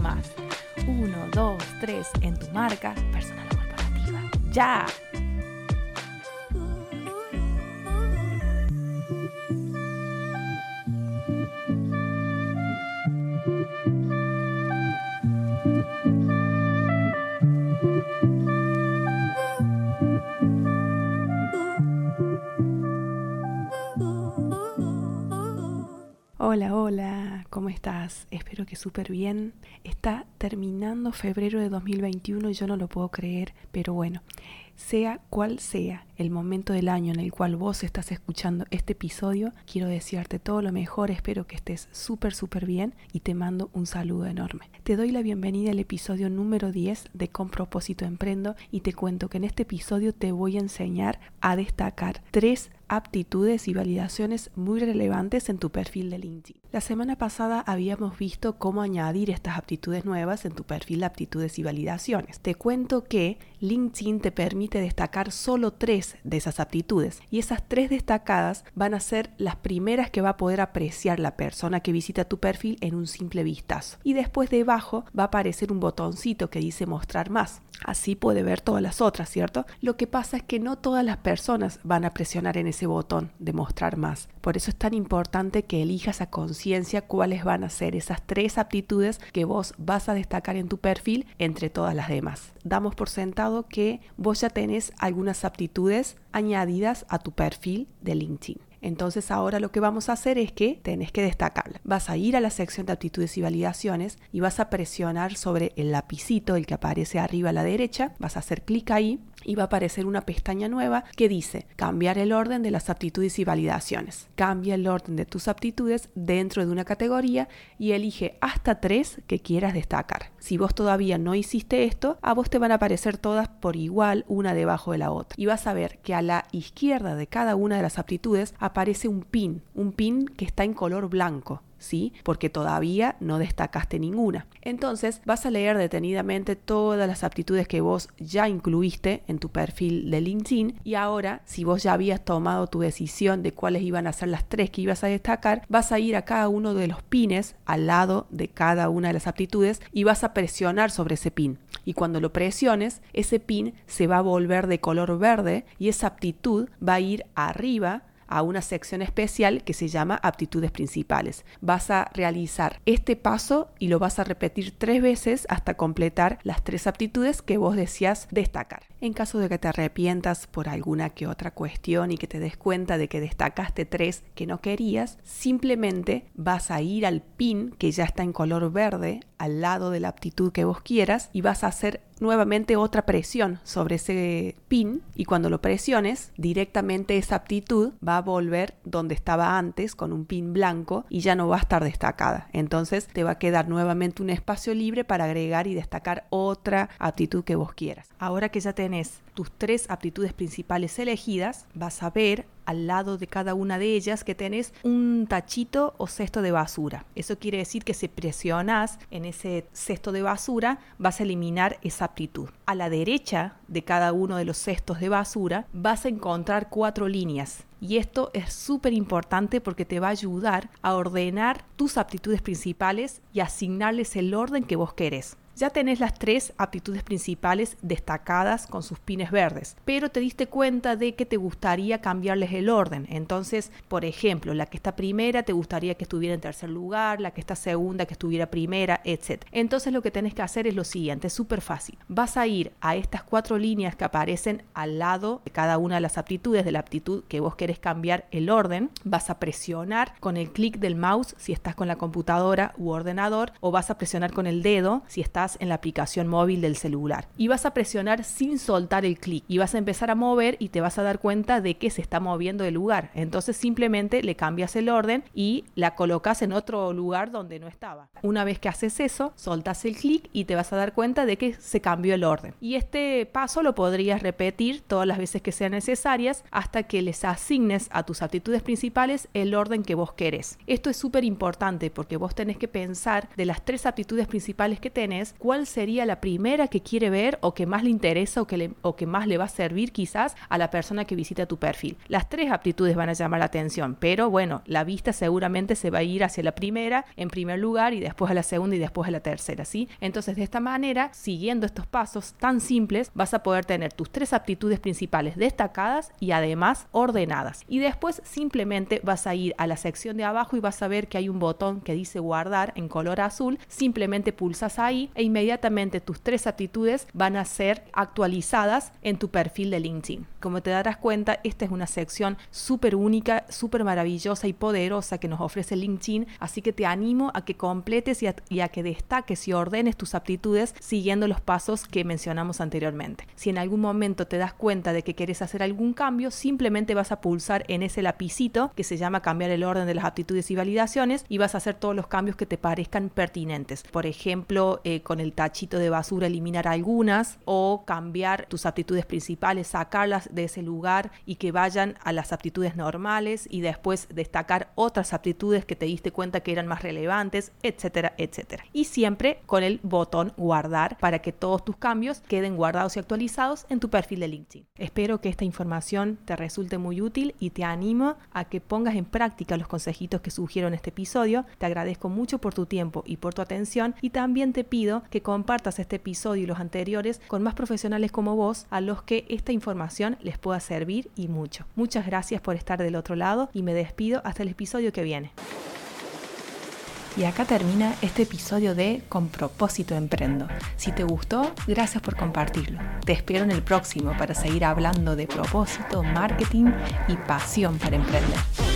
más. Uno, dos, tres, en tu marca, personal o Hola, hola, ¿cómo estás? Espero que súper bien. Está terminando febrero de 2021 y yo no lo puedo creer, pero bueno, sea cual sea el momento del año en el cual vos estás escuchando este episodio, quiero desearte todo lo mejor, espero que estés súper, súper bien y te mando un saludo enorme. Te doy la bienvenida al episodio número 10 de Con propósito Emprendo y te cuento que en este episodio te voy a enseñar a destacar tres aptitudes y validaciones muy relevantes en tu perfil de LinkedIn. La semana pasada habíamos visto cómo añadir estas aptitudes nuevas en tu perfil de aptitudes y validaciones. Te cuento que LinkedIn te permite destacar solo tres de esas aptitudes y esas tres destacadas van a ser las primeras que va a poder apreciar la persona que visita tu perfil en un simple vistazo. Y después debajo va a aparecer un botoncito que dice mostrar más. Así puede ver todas las otras, ¿cierto? Lo que pasa es que no todas las personas van a presionar en ese botón de mostrar más. Por eso es tan importante que elijas a conciencia cuáles van a ser esas tres aptitudes que vos vas a destacar en tu perfil entre todas las demás. Damos por sentado que vos ya tenés algunas aptitudes añadidas a tu perfil de LinkedIn. Entonces ahora lo que vamos a hacer es que tenés que destacarla. Vas a ir a la sección de aptitudes y validaciones y vas a presionar sobre el lapicito, el que aparece arriba a la derecha, vas a hacer clic ahí y va a aparecer una pestaña nueva que dice cambiar el orden de las aptitudes y validaciones. Cambia el orden de tus aptitudes dentro de una categoría y elige hasta tres que quieras destacar. Si vos todavía no hiciste esto, a vos te van a aparecer todas por igual una debajo de la otra. Y vas a ver que a la izquierda de cada una de las aptitudes aparece un pin, un pin que está en color blanco. ¿Sí? Porque todavía no destacaste ninguna. Entonces vas a leer detenidamente todas las aptitudes que vos ya incluiste en tu perfil de LinkedIn y ahora, si vos ya habías tomado tu decisión de cuáles iban a ser las tres que ibas a destacar, vas a ir a cada uno de los pines al lado de cada una de las aptitudes y vas a presionar sobre ese pin. Y cuando lo presiones, ese pin se va a volver de color verde y esa aptitud va a ir arriba a una sección especial que se llama aptitudes principales. Vas a realizar este paso y lo vas a repetir tres veces hasta completar las tres aptitudes que vos decías destacar. En caso de que te arrepientas por alguna que otra cuestión y que te des cuenta de que destacaste tres que no querías, simplemente vas a ir al pin que ya está en color verde al lado de la aptitud que vos quieras y vas a hacer nuevamente otra presión sobre ese pin y cuando lo presiones directamente esa aptitud va a volver donde estaba antes con un pin blanco y ya no va a estar destacada. Entonces te va a quedar nuevamente un espacio libre para agregar y destacar otra aptitud que vos quieras. Ahora que ya tenés tus tres aptitudes principales elegidas, vas a ver al lado de cada una de ellas que tenés un tachito o cesto de basura. Eso quiere decir que si presionas en ese cesto de basura vas a eliminar esa aptitud. A la derecha de cada uno de los cestos de basura vas a encontrar cuatro líneas. Y esto es súper importante porque te va a ayudar a ordenar tus aptitudes principales y asignarles el orden que vos querés. Ya tenés las tres aptitudes principales destacadas con sus pines verdes, pero te diste cuenta de que te gustaría cambiarles el orden. Entonces, por ejemplo, la que está primera te gustaría que estuviera en tercer lugar, la que está segunda que estuviera primera, etc. Entonces lo que tenés que hacer es lo siguiente, es súper fácil. Vas a ir a estas cuatro líneas que aparecen al lado de cada una de las aptitudes, de la aptitud que vos querés cambiar el orden. Vas a presionar con el clic del mouse si estás con la computadora u ordenador o vas a presionar con el dedo si estás en la aplicación móvil del celular. Y vas a presionar sin soltar el clic y vas a empezar a mover y te vas a dar cuenta de que se está moviendo el lugar. Entonces simplemente le cambias el orden y la colocas en otro lugar donde no estaba. Una vez que haces eso, soltas el clic y te vas a dar cuenta de que se cambió el orden. Y este paso lo podrías repetir todas las veces que sean necesarias hasta que les asignes a tus aptitudes principales el orden que vos querés. Esto es súper importante porque vos tenés que pensar de las tres aptitudes principales que tenés, cuál sería la primera que quiere ver o que más le interesa o que, o que más le va a servir quizás a la persona que visita tu perfil. Las tres aptitudes van a llamar la atención, pero bueno, la vista seguramente se va a ir hacia la primera en primer lugar y después a la segunda y después a la tercera, ¿sí? Entonces de esta manera, siguiendo estos pasos tan simples, vas a poder tener tus tres aptitudes principales destacadas y además ordenadas. Y después simplemente vas a ir a la sección de abajo y vas a ver que hay un botón que dice guardar en color azul, simplemente pulsas ahí inmediatamente tus tres aptitudes van a ser actualizadas en tu perfil de LinkedIn. Como te darás cuenta, esta es una sección súper única, súper maravillosa y poderosa que nos ofrece LinkedIn, así que te animo a que completes y a, que destaques y ordenes tus aptitudes siguiendo los pasos que mencionamos anteriormente. Si en algún momento te das cuenta de que quieres hacer algún cambio, simplemente vas a pulsar en ese lapicito que se llama cambiar el orden de las aptitudes y validaciones y vas a hacer todos los cambios que te parezcan pertinentes. Por ejemplo, eh, con el tachito de basura eliminar algunas o cambiar tus aptitudes principales, sacarlas de ese lugar y que vayan a las aptitudes normales y después destacar otras aptitudes que te diste cuenta que eran más relevantes, etcétera, etcétera. Y siempre con el botón guardar para que todos tus cambios queden guardados y actualizados en tu perfil de LinkedIn. Espero que esta información te resulte muy útil y te animo a que pongas en práctica los consejitos que sugiero en este episodio. Te agradezco mucho por tu tiempo y por tu atención y también te pido que compartas este episodio y los anteriores con más profesionales como vos a los que esta información les pueda servir y mucho. Muchas gracias por estar del otro lado y me despido hasta el episodio que viene. Y acá termina este episodio de Con propósito emprendo. Si te gustó, gracias por compartirlo. Te espero en el próximo para seguir hablando de propósito, marketing y pasión para emprender.